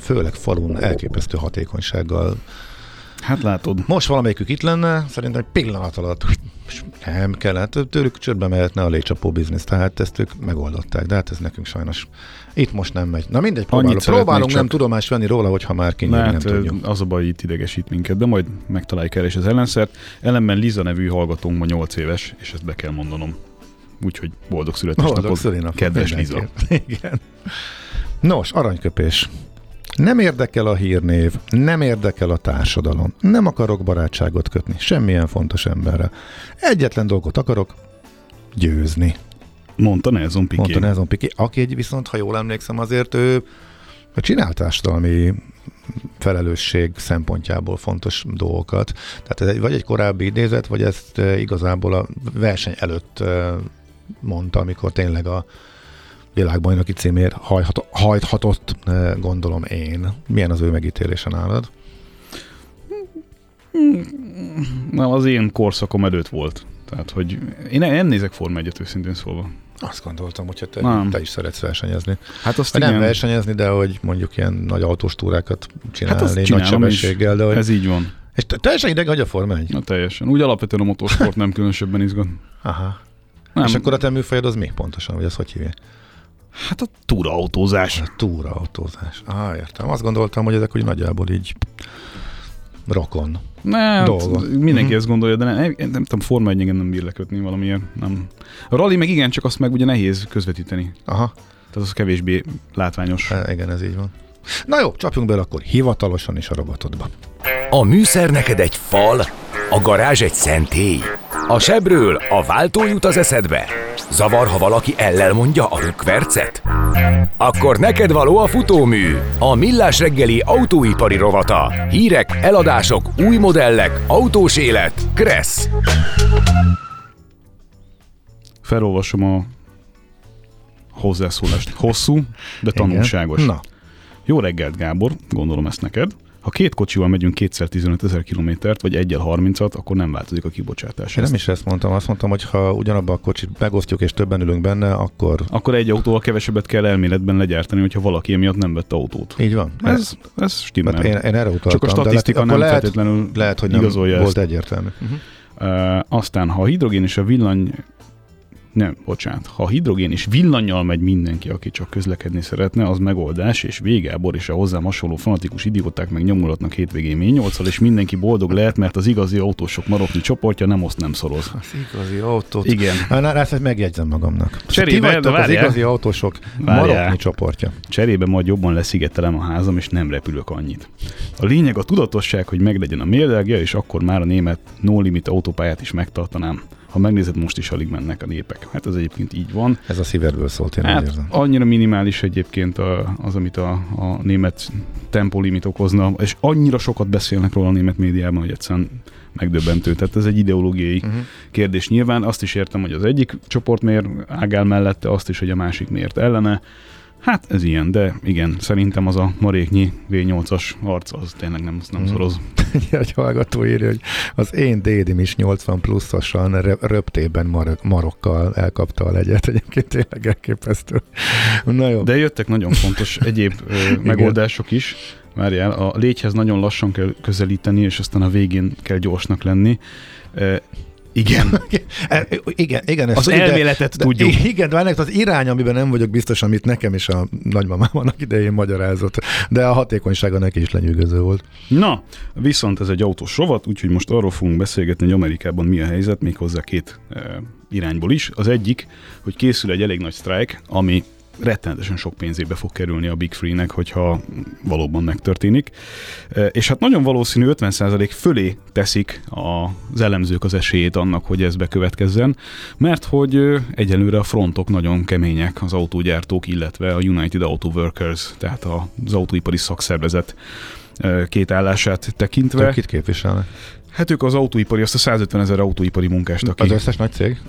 főleg falun elképesztő hatékonysággal Hát látod. Most valamelyikük itt lenne, szerintem egy pillanat alatt nem kellett, tőlük csődbe mehetne a lécsapó biznisz, tehát ezt ők megoldották, de hát ez nekünk sajnos itt most nem megy. Na mindegy, próbálunk, próbálunk csak... nem tudomást venni róla, hogyha már kinyílik, nem tudjuk. Az a baj, itt idegesít minket, de majd megtaláljuk el és az ellenszert. Ellenben Liza nevű hallgatónk ma 8 éves, és ezt be kell mondanom. Úgyhogy boldog születésnapot, boldog kedves Liza. Igen. Nos, aranyköpés. Nem érdekel a hírnév, nem érdekel a társadalom, nem akarok barátságot kötni semmilyen fontos emberrel. Egyetlen dolgot akarok, győzni. Mondta Nelson Piqué. Mondta Nelson Piqué, aki egy viszont, ha jól emlékszem, azért ő csinál társadalmi felelősség szempontjából fontos dolgokat. Tehát ez egy, vagy egy korábbi idézet, vagy ezt e, igazából a verseny előtt e, mondta, amikor tényleg a világbajnoki címért hajthatott, hajthatott, e, gondolom én. Milyen az ő megítélése nálad? Nem, az én korszakom előtt volt. Tehát, hogy én nem nézek Forma 1 őszintén szólva. Azt gondoltam, hogy te, nem. te is szeretsz versenyezni. Hát azt igen. Nem versenyezni, de hogy mondjuk ilyen nagy autós túrákat csinálni, hát nagy sebességgel. De hogy... Ez így van. És te, teljesen ideg vagy a Forma 1? Na teljesen. Úgy alapvetően a motorsport nem különösebben izgat. Aha. Nem. És akkor a te műfajod az mi pontosan, vagy az hogy hívja? Hát a túraautózás. A túraautózás. Ah, értem. Azt gondoltam, hogy ezek úgy nagyjából így rokon ne, hát mindenki mm-hmm. ezt gondolja, de nem, nem, nem tudom, Forma 1 nem bír lekötni valamiért. Nem. A rally meg igen, csak azt meg ugye nehéz közvetíteni. Aha. Tehát az kevésbé látványos. E, igen, ez így van. Na jó, csapjunk bele akkor hivatalosan is a robotodba. A műszer neked egy fal, A garázs egy szentély? A sebről a váltó jut az eszedbe? Zavar, ha valaki ellel mondja a rükvercet? Akkor neked való a futómű, a millás reggeli autóipari rovata. Hírek, eladások, új modellek, autós élet. Kressz! Felolvasom a hozzászólást. Hosszú, de tanulságos. Na. Jó reggelt, Gábor, gondolom ezt neked. Ha két kocsival megyünk kétszer 15 ezer kilométert, vagy egyel 30-at, akkor nem változik a kibocsátás. Én nem is ezt mondtam, azt mondtam, hogy ha ugyanabban a kocsit megosztjuk és többen ülünk benne, akkor... Akkor egy autóval kevesebbet kell elméletben legyártani, hogyha valaki emiatt nem vette autót. Így van. Ez, ez stimmel. Én, én erre utaltam. Csak a statisztika nem lehet, feltétlenül lehet, hogy nem igazolja volt ezt. egyértelmű. Uh-huh. Uh, aztán, ha a hidrogén és a villany nem, bocsánat. Ha hidrogén és villanyjal megy mindenki, aki csak közlekedni szeretne, az megoldás, és végábor és a hozzám hasonló fanatikus idióták meg nyomulatnak hétvégén mély és mindenki boldog lehet, mert az igazi autósok maroknyi csoportja nem oszt, nem szoroz. Az igazi autót. Igen. Na, na ezt megjegyzem magamnak. Cserébe, Ti az igazi autósok maroknyi csoportja. Cserébe majd jobban leszigetelem a házam, és nem repülök annyit. A lényeg a tudatosság, hogy meglegyen a mérlegje, és akkor már a német no limit autópályát is megtartanám ha megnézed, most is alig mennek a népek. Hát ez egyébként így van. Ez a szívedből szólt, én hát érzem. Annyira minimális egyébként az, amit a, a német tempolimit okozna, és annyira sokat beszélnek róla a német médiában, hogy egyszerűen megdöbbentő. Tehát ez egy ideológiai uh-huh. kérdés nyilván. Azt is értem, hogy az egyik csoport miért ágál mellette, azt is, hogy a másik miért ellene. Hát ez ilyen, de igen, szerintem az a maréknyi V8-as arc az tényleg nem, nem mm. szoroz. Egy hallgató írja, hogy az én dédim is 80 pluszosan röptében mar- marokkal elkapta a legyet. Egyébként tényleg elképesztő. Na jó. De jöttek nagyon fontos egyéb ö, megoldások is. Várjál, a légyhez nagyon lassan kell közelíteni, és aztán a végén kell gyorsnak lenni. Igen. E, igen, igen. Az ide, elméletet de, tudjuk. Igen, de ennek az irány, amiben nem vagyok biztos, amit nekem is a nagymamám annak idején magyarázott, de a hatékonysága neki is lenyűgöző volt. Na, viszont ez egy autós rovat, úgyhogy most arról fogunk beszélgetni, hogy Amerikában mi a helyzet, méghozzá két e, irányból is. Az egyik, hogy készül egy elég nagy sztrájk, ami rettenetesen sok pénzébe fog kerülni a Big Free-nek, hogyha valóban megtörténik. És hát nagyon valószínű 50% fölé teszik az elemzők az esélyét annak, hogy ez bekövetkezzen, mert hogy egyelőre a frontok nagyon kemények az autógyártók, illetve a United Auto Workers, tehát az autóipari szakszervezet két állását tekintve. Ők kit képviselnek? Hát ők az autóipari, azt a 150 ezer autóipari munkást, aki... Az összes nagy cég?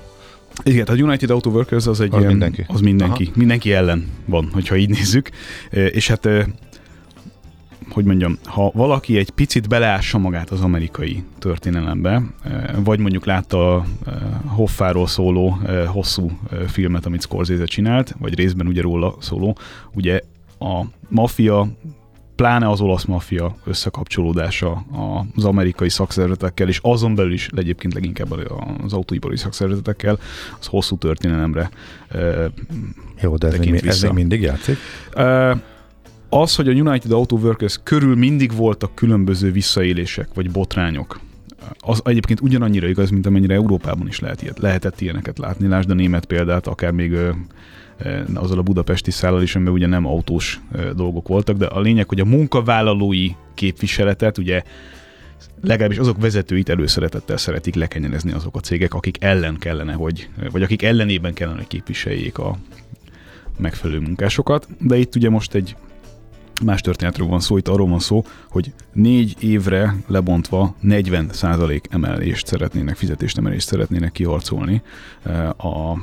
Igen, a United Auto Workers az egy az ilyen, mindenki. Az mindenki. Aha. Mindenki ellen van, hogyha így nézzük. És hát hogy mondjam, ha valaki egy picit beleássa magát az amerikai történelembe, vagy mondjuk látta a Hoffáról szóló hosszú filmet, amit Scorsese csinált, vagy részben ugye róla szóló, ugye a maffia pláne az olasz maffia összekapcsolódása az amerikai szakszervezetekkel, és azon belül is egyébként leginkább az autóipari szakszervezetekkel, az hosszú történelemre Jó, de ez, még, ez még mindig játszik? Az, hogy a United Auto Workers körül mindig voltak különböző visszaélések vagy botrányok, az egyébként ugyanannyira igaz, mint amennyire Európában is lehet ilyet, lehetett ilyeneket látni. Lásd a német példát, akár még azzal a budapesti szállal is, amiben ugye nem autós eh, dolgok voltak, de a lényeg, hogy a munkavállalói képviseletet ugye legalábbis azok vezetőit előszeretettel szeretik lekenyerezni azok a cégek, akik ellen kellene, hogy, vagy akik ellenében kellene, hogy képviseljék a megfelelő munkásokat. De itt ugye most egy más történetről van szó, itt arról van szó, hogy négy évre lebontva 40% emelést szeretnének, fizetésemelést szeretnének kiharcolni eh, a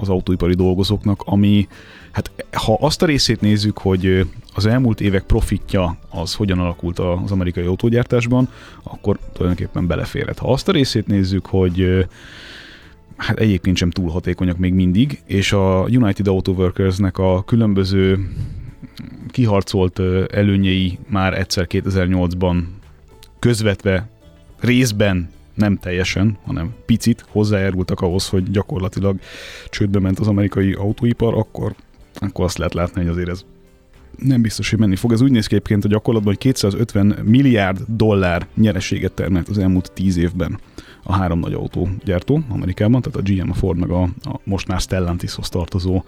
az autóipari dolgozóknak, ami, hát ha azt a részét nézzük, hogy az elmúlt évek profitja az hogyan alakult az amerikai autógyártásban, akkor tulajdonképpen beleférhet. Ha azt a részét nézzük, hogy hát egyébként sem túl hatékonyak még mindig, és a United Auto Workers-nek a különböző kiharcolt előnyei már egyszer 2008-ban közvetve részben nem teljesen, hanem picit hozzájárultak ahhoz, hogy gyakorlatilag csődbe ment az amerikai autóipar, akkor, akkor azt lehet látni, hogy azért ez nem biztos, hogy menni fog. Ez úgy néz ki egyébként a gyakorlatban, hogy 250 milliárd dollár nyereséget termelt az elmúlt 10 évben a három nagy autógyártó Amerikában, tehát a GM, a Ford, meg a, a most már Stellantishoz tartozó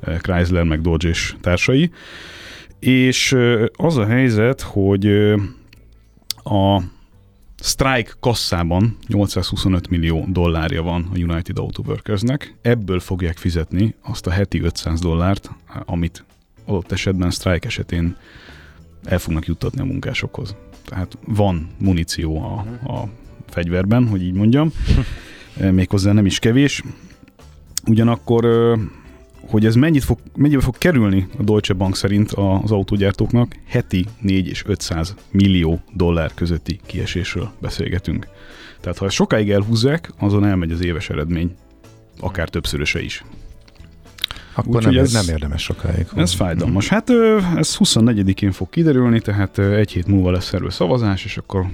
eh, Chrysler, meg Dodge és társai. És eh, az a helyzet, hogy eh, a Strike kasszában 825 millió dollárja van a United Auto Workersnek, ebből fogják fizetni azt a heti 500 dollárt, amit adott esetben Strike esetén el fognak juttatni a munkásokhoz. Tehát van muníció a, a fegyverben, hogy így mondjam, méghozzá nem is kevés. Ugyanakkor hogy ez mennyit fog, mennyibe fog kerülni a Deutsche Bank szerint az autógyártóknak, heti 4 és 500 millió dollár közötti kiesésről beszélgetünk. Tehát ha ezt sokáig elhúzzák, azon elmegy az éves eredmény, akár többszöröse is. Akkor Úgy, nem, ez, nem érdemes sokáig. Ez fájdalmas. Hát ez 24-én fog kiderülni, tehát egy hét múlva lesz erről szavazás, és akkor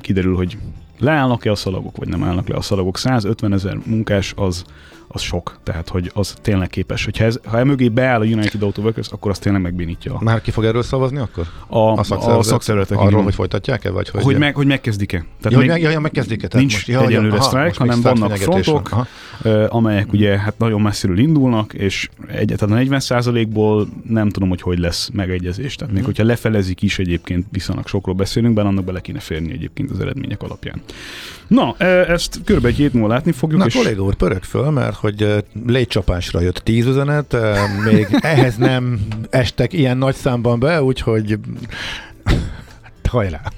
kiderül, hogy leállnak-e a szalagok, vagy nem állnak le a szalagok. 150 ezer munkás az az sok. Tehát, hogy az tényleg képes. Hogyha ez, ha emögé beáll a United Auto Workers, akkor az tényleg megbénítja. Már ki fog erről szavazni akkor? A, a, a szakszervezetek. Arról, igen. hogy folytatják-e? Vagy hogy, hogy, meg, hogy megkezdik-e. Tehát ja, még, ja, ja, megkezdik-e. Tehát nincs most, ja, egyelőre ja, sztrájk, hanem vannak frontok, van. amelyek ugye hát nagyon messziről indulnak, és egyáltalán 40%-ból nem tudom, hogy hogy lesz megegyezés. Tehát még mhm. hogyha lefelezik is egyébként, viszonylag sokról beszélünk, benne annak bele kéne férni egyébként az eredmények alapján. Na, ezt kb. egy hét múlva látni fogjuk. Na, és... kolléga úr, pörög föl, mert hogy légycsapásra jött tíz üzenet, még ehhez nem estek ilyen nagy számban be, úgyhogy hajrá!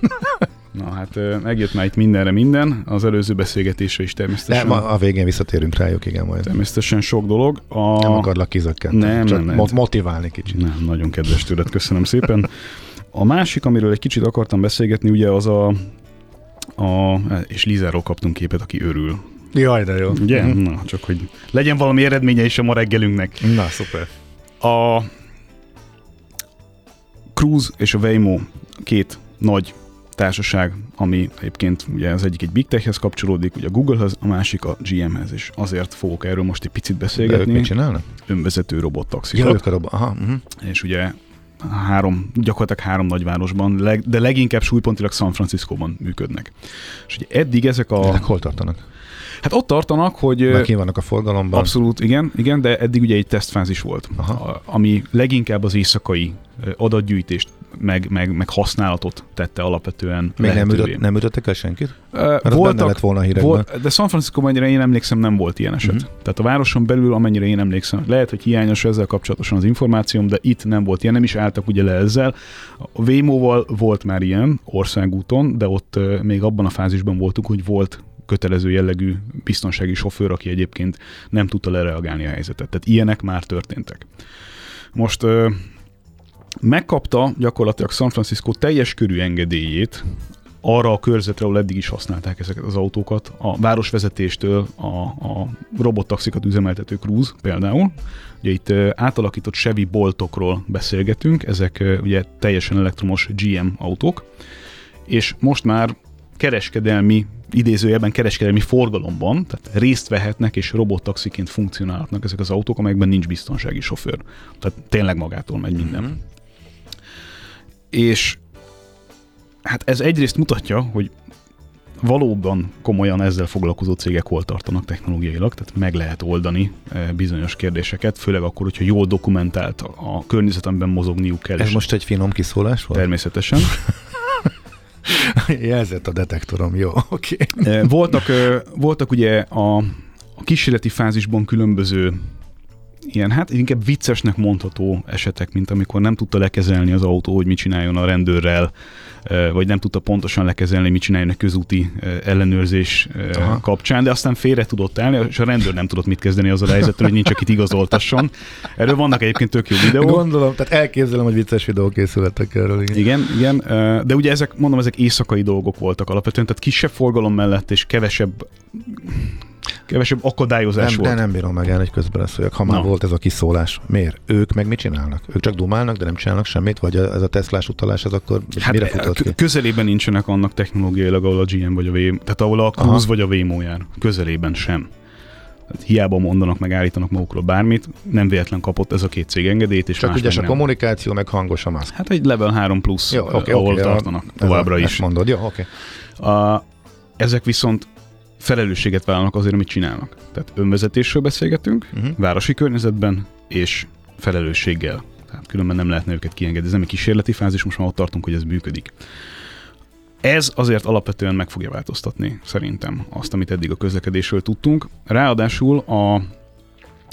Na hát megjött már itt mindenre minden, az előző beszélgetésre is természetesen. Nem, a végén visszatérünk rájuk, igen majd. Természetesen sok dolog. A... Nem akarlak kizökkenteni, nem, csak nem, nem. motiválni kicsit. Nem, nagyon kedves tőled, köszönöm szépen. A másik, amiről egy kicsit akartam beszélgetni, ugye az a, a és Lizáról kaptunk képet, aki örül. Jaj, de jó. Ugye? Mm. Na, csak hogy legyen valami eredménye is a ma reggelünknek. Na, szuper. A Cruise és a Waymo két nagy társaság, ami egyébként ugye az egyik egy Big Techhez kapcsolódik, ugye a Googlehez, a másik a GM-hez, és azért fogok erről most egy picit beszélgetni. De ők mit csinálnak? Önvezető robottaxi. Ja, ők a robo- Aha, uh-huh. És ugye három, gyakorlatilag három nagyvárosban, de leginkább súlypontilag San Franciscóban működnek. És ugye eddig ezek a... Ezek hol tartanak? Hát ott tartanak, hogy... Ki vannak a forgalomban. Abszolút, igen, igen, de eddig ugye egy tesztfázis volt, Aha. ami leginkább az éjszakai adatgyűjtést, meg, meg, meg használatot tette alapvetően Még nem, ütött, nem ütöttek el senkit? Mert voltak, lett volna a volt, de San Francisco, amennyire én emlékszem, nem volt ilyen eset. Uh-huh. Tehát a városon belül, amennyire én emlékszem, lehet, hogy hiányos ezzel kapcsolatosan az információm, de itt nem volt ilyen, nem is álltak ugye le ezzel. A Vémóval volt már ilyen országúton, de ott még abban a fázisban voltunk, hogy volt kötelező jellegű biztonsági sofőr, aki egyébként nem tudta lereagálni a helyzetet. Tehát ilyenek már történtek. Most megkapta gyakorlatilag San Francisco teljes körű engedélyét arra a körzetre, ahol eddig is használták ezeket az autókat, a városvezetéstől a, a robottaxikat üzemeltető Cruise például. Ugye itt átalakított Chevy boltokról beszélgetünk, ezek ugye teljesen elektromos GM autók, és most már kereskedelmi idézőjelben kereskedelmi forgalomban, tehát részt vehetnek és robottaxiként funkcionálhatnak ezek az autók, amelyekben nincs biztonsági sofőr. Tehát tényleg magától megy minden. Mm-hmm. És hát ez egyrészt mutatja, hogy valóban komolyan ezzel foglalkozó cégek hol tartanak technológiailag, tehát meg lehet oldani eh, bizonyos kérdéseket, főleg akkor, hogyha jól dokumentált a környezet, amiben mozogniuk kell. Ez most egy finom kiszólás volt? Természetesen. Jelzett a detektorom, jó, oké. Okay. Voltak, voltak ugye a, a kísérleti fázisban különböző ilyen, hát inkább viccesnek mondható esetek, mint amikor nem tudta lekezelni az autó, hogy mit csináljon a rendőrrel, vagy nem tudta pontosan lekezelni, mit csináljon a közúti ellenőrzés Aha. kapcsán, de aztán félre tudott állni, és a rendőr nem tudott mit kezdeni azzal a helyzettel, hogy nincs, akit igazoltasson. Erről vannak egyébként tök jó videók. Gondolom, tehát elképzelem, hogy vicces videók készültek erről. Igen. igen, igen, de ugye ezek, mondom, ezek éjszakai dolgok voltak alapvetően, tehát kisebb forgalom mellett és kevesebb kevesebb akadályozás nem, volt. De nem bírom meg el, hogy közbeleszóljak. Ha már no. volt ez a kiszólás, miért? Ők meg mit csinálnak? Ők csak dumálnak, de nem csinálnak semmit? Vagy ez a Teslás utalás, ez akkor hát mire futott ki? Közelében nincsenek annak technológiailag, ahol a GM vagy a VM, tehát ahol a Cruise Aha. vagy a Waymo jár. Közelében sem. Hát hiába mondanak, meg állítanak magukról bármit, nem véletlen kapott ez a két cég engedélyt, és Csak ügyes a nem. kommunikáció, meg hangos a maszk. Hát egy level 3 plusz, jó, okay, ahol okay, tartanak a, továbbra a, is. mondod, jó, oké. Okay. A, ezek viszont felelősséget vállalnak azért, amit csinálnak. Tehát önvezetésről beszélgetünk, uh-huh. városi környezetben, és felelősséggel. Tehát különben nem lehetne őket kiengedni. Ez nem egy kísérleti fázis, most már ott tartunk, hogy ez működik. Ez azért alapvetően meg fogja változtatni szerintem azt, amit eddig a közlekedésről tudtunk. Ráadásul a,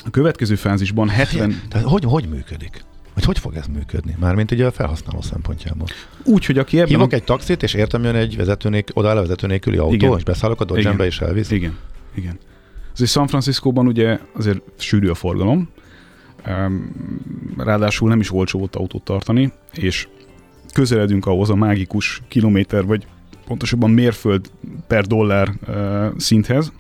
a következő fázisban 70... Tehát hogy, hogy működik? Hogy hogy fog ez működni? Mármint ugye a felhasználó szempontjából. Úgy, hogy aki ebben... Hívok a... egy taxit, és értem jön egy vezetőnék, odáll a vezető nélküli autó, Igen. és beszállok a dodge és elvisz. Igen, igen. Azért San Franciscóban ugye azért sűrű a forgalom, ráadásul nem is olcsó volt autót tartani, és közeledünk ahhoz a mágikus kilométer, vagy pontosabban mérföld per dollár szinthez,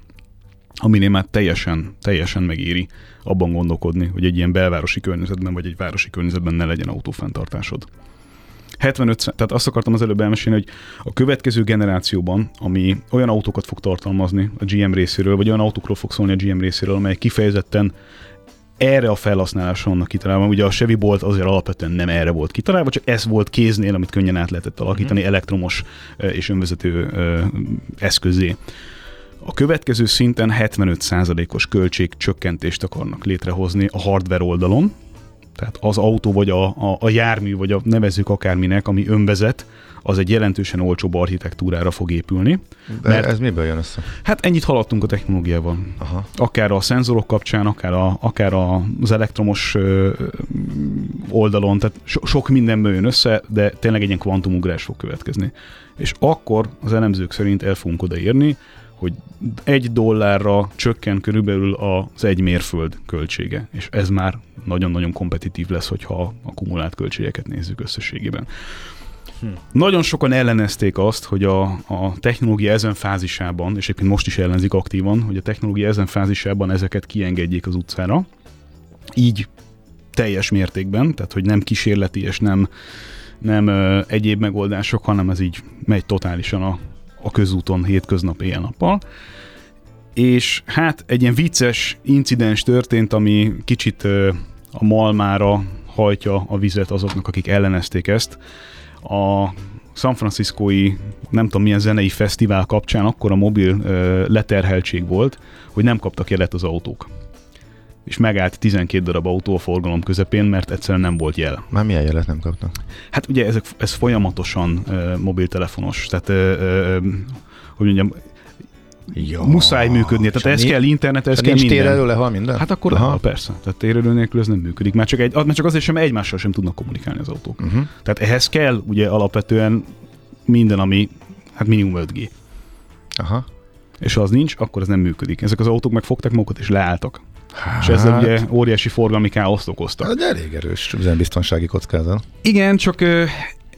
aminél már teljesen, teljesen megéri abban gondolkodni, hogy egy ilyen belvárosi környezetben, vagy egy városi környezetben ne legyen autófenntartásod. 75, tehát azt akartam az előbb elmesélni, hogy a következő generációban, ami olyan autókat fog tartalmazni a GM részéről, vagy olyan autókról fog szólni a GM részéről, amelyek kifejezetten erre a felhasználásra vannak kitalálva. Ugye a Chevy Bolt azért alapvetően nem erre volt kitalálva, csak ez volt kéznél, amit könnyen át lehetett alakítani, elektromos és önvezető eszközé. A következő szinten 75%-os költségcsökkentést akarnak létrehozni a hardware oldalon, tehát az autó, vagy a, a, a jármű, vagy a nevezzük akárminek, ami önvezet, az egy jelentősen olcsóbb architektúrára fog épülni. De mert, ez miből jön össze? Hát ennyit haladtunk a technológiával. Aha. Akár a szenzorok kapcsán, akár, a, akár az elektromos ö, oldalon, tehát so, sok mindenből jön össze, de tényleg egy ilyen kvantumugrás fog következni. És akkor az elemzők szerint el fogunk odaérni, hogy egy dollárra csökken körülbelül az egy mérföld költsége, és ez már nagyon-nagyon kompetitív lesz, hogyha a kumulált költségeket nézzük összességében. Hm. Nagyon sokan ellenezték azt, hogy a, a technológia ezen fázisában, és egyébként most is ellenzik aktívan, hogy a technológia ezen fázisában ezeket kiengedjék az utcára. Így teljes mértékben, tehát hogy nem kísérleti és nem, nem ö, egyéb megoldások, hanem ez így megy totálisan a, a közúton hétköznap éjjel-nappal. És hát egy ilyen vicces incidens történt, ami kicsit a malmára hajtja a vizet azoknak, akik ellenezték ezt a San Franciscói, nem tudom milyen zenei fesztivál kapcsán akkor a mobil ö, leterheltség volt, hogy nem kaptak jelet az autók. És megállt 12 darab autó a forgalom közepén, mert egyszerűen nem volt jel. Már milyen jelet nem kaptak? Hát ugye ezek, ez folyamatosan ö, mobiltelefonos, tehát ö, ö, hogy mondjam, Ja. Muszáj működni. Tehát ez kell internet, ez kell nincs minden. Nincs hal minden? Hát akkor lehal, persze. Tehát térerő nélkül ez nem működik. Már csak, egy, már csak azért sem egymással sem tudnak kommunikálni az autók. Uh-huh. Tehát ehhez kell ugye alapvetően minden, ami hát minimum 5G. Aha. És ha az nincs, akkor ez nem működik. Ezek az autók megfogták magukat és leálltak. Hát, és ezzel ugye óriási forgalmi káoszt okoztak. Ez elég erős üzembiztonsági kockázat. Igen, csak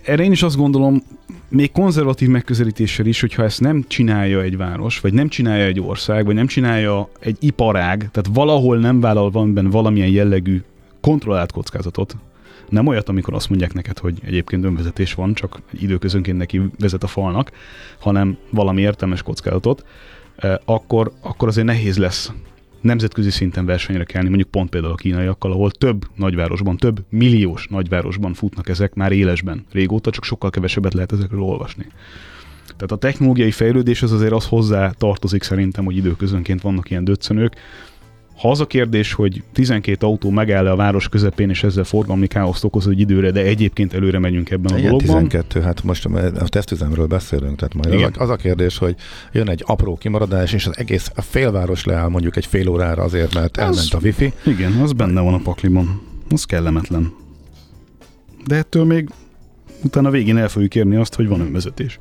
erre én is azt gondolom, még konzervatív megközelítéssel is, hogyha ezt nem csinálja egy város, vagy nem csinálja egy ország, vagy nem csinálja egy iparág, tehát valahol nem vállal valamiben valamilyen jellegű kontrollált kockázatot, nem olyat, amikor azt mondják neked, hogy egyébként önvezetés van, csak időközönként neki vezet a falnak, hanem valami értelmes kockázatot, akkor, akkor azért nehéz lesz nemzetközi szinten versenyre kelni, mondjuk pont például a kínaiakkal, ahol több nagyvárosban, több milliós nagyvárosban futnak ezek már élesben régóta, csak sokkal kevesebbet lehet ezekről olvasni. Tehát a technológiai fejlődés az azért az hozzá tartozik szerintem, hogy időközönként vannak ilyen döccenők, ha az a kérdés, hogy 12 autó megáll a város közepén, és ezzel forgalmi káoszt okoz egy időre, de egyébként előre megyünk ebben a Igen, dologban. 12, hát most a tesztüzemről beszélünk, tehát majd Igen. az, a, az a kérdés, hogy jön egy apró kimaradás, és az egész a félváros leáll mondjuk egy fél órára azért, mert az, elment a wifi. Igen, az benne van a pakliban. Az kellemetlen. De ettől még utána végén el fogjuk érni azt, hogy van önvezetés.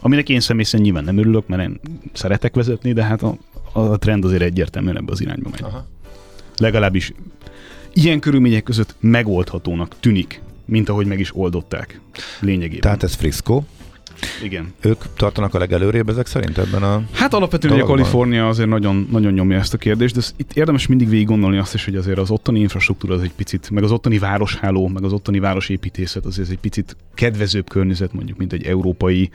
Aminek én személy szerint nyilván nem örülök, mert én szeretek vezetni, de hát a, a trend azért egyértelműen ebbe az irányba megy. Aha. Legalábbis ilyen körülmények között megoldhatónak tűnik, mint ahogy meg is oldották lényegében. Tehát ez Frisco. Igen. Ők tartanak a legelőrébb ezek szerint ebben a Hát alapvetően a Kalifornia azért nagyon, nagyon nyomja ezt a kérdést, de itt érdemes mindig végig gondolni azt is, hogy azért az ottani infrastruktúra az egy picit, meg az ottani városháló, meg az ottani városépítészet azért egy picit kedvezőbb környezet mondjuk, mint egy európai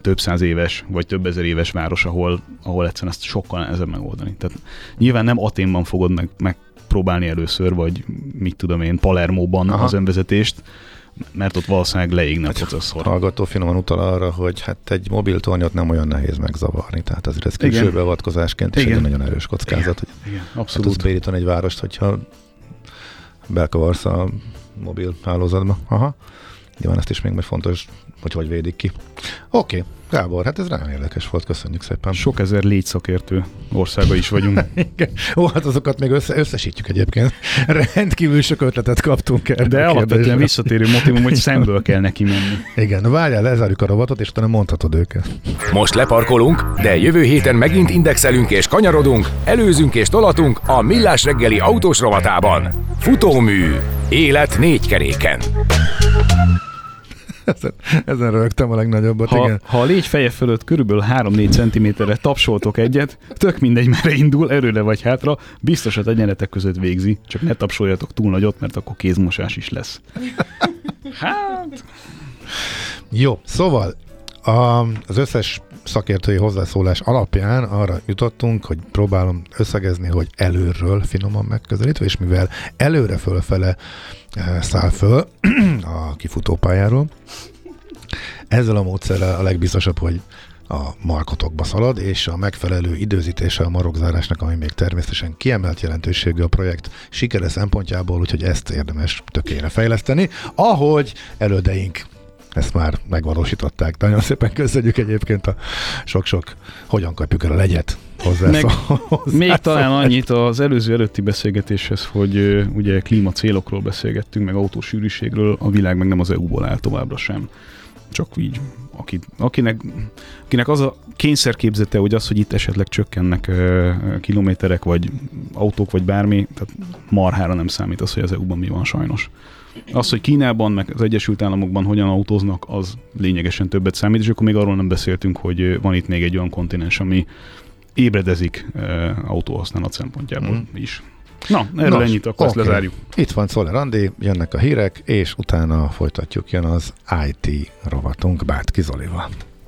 több száz éves, vagy több ezer éves város, ahol, ahol egyszerűen ezt sokkal nehezebb megoldani. Tehát nyilván nem Aténban fogod meg, megpróbálni először, vagy mit tudom én, Palermóban Aha. az önvezetést, mert ott valószínűleg leégne a processzor. Hallgató finoman utal arra, hogy hát egy mobiltornyot nem olyan nehéz megzavarni, tehát azért ez külső beavatkozásként is Igen. egy nagyon erős kockázat, Igen. hogy Igen. Abszolút. tudsz beírítani egy várost, hogyha belkavarsz a mobil hálózatba. Aha. Nyilván ezt is még majd fontos, hogy hogy védik ki Oké, okay. Gábor, hát ez nagyon érdekes volt, köszönjük szépen. Sok ezer légyszakértő országa is vagyunk. Ó, hát azokat még össze, összesítjük egyébként. Rendkívül sok ötletet kaptunk el. De alapvetően visszatérő motivum, hogy szemből kell neki menni. Igen, várjál, lezárjuk a robotot, és utána mondhatod őket. Most leparkolunk, de jövő héten megint indexelünk és kanyarodunk, előzünk és tolatunk a Millás reggeli autós rovatában. Futómű. Élet négy keréken ezen, ezen rögtem a legnagyobbat, ha, igen. Ha a légy feje fölött körülbelül 3-4 centiméterre tapsoltok egyet, tök mindegy, merre indul, erőre vagy hátra, biztos a tegyenetek között végzi, csak ne tapsoljatok túl nagyot, mert akkor kézmosás is lesz. Hát... Jó, szóval a, az összes szakértői hozzászólás alapján arra jutottunk, hogy próbálom összegezni, hogy előről finoman megközelítve, és mivel előre fölfele eh, száll föl a kifutópályáról, ezzel a módszerrel a legbiztosabb, hogy a markotokba szalad, és a megfelelő időzítése a marokzárásnak, ami még természetesen kiemelt jelentőségű a projekt sikere szempontjából, úgyhogy ezt érdemes tökére fejleszteni, ahogy elődeink ezt már megvalósították. Nagyon szépen köszönjük egyébként a sok-sok hogyan kapjuk el a legyet hozzá. Meg, hozzá még talán annyit az előző előtti beszélgetéshez, hogy ugye klímacélokról beszélgettünk, meg autósűrűségről, a világ meg nem az EU-ból áll továbbra sem. Csak így, aki, akinek, akinek az a kényszerképzete, hogy az, hogy itt esetleg csökkennek uh, kilométerek, vagy autók, vagy bármi, tehát marhára nem számít az, hogy az EU-ban mi van sajnos. Az, hogy Kínában, meg az Egyesült Államokban hogyan autóznak, az lényegesen többet számít, és akkor még arról nem beszéltünk, hogy van itt még egy olyan kontinens, ami ébredezik e, autóhasználat szempontjából mm. is. Na, erről Nos, ennyit, akkor okay. ezt lezárjuk. Itt van Szoller Andi, jönnek a hírek, és utána folytatjuk, jön az IT rovatunk Bátki Zolival.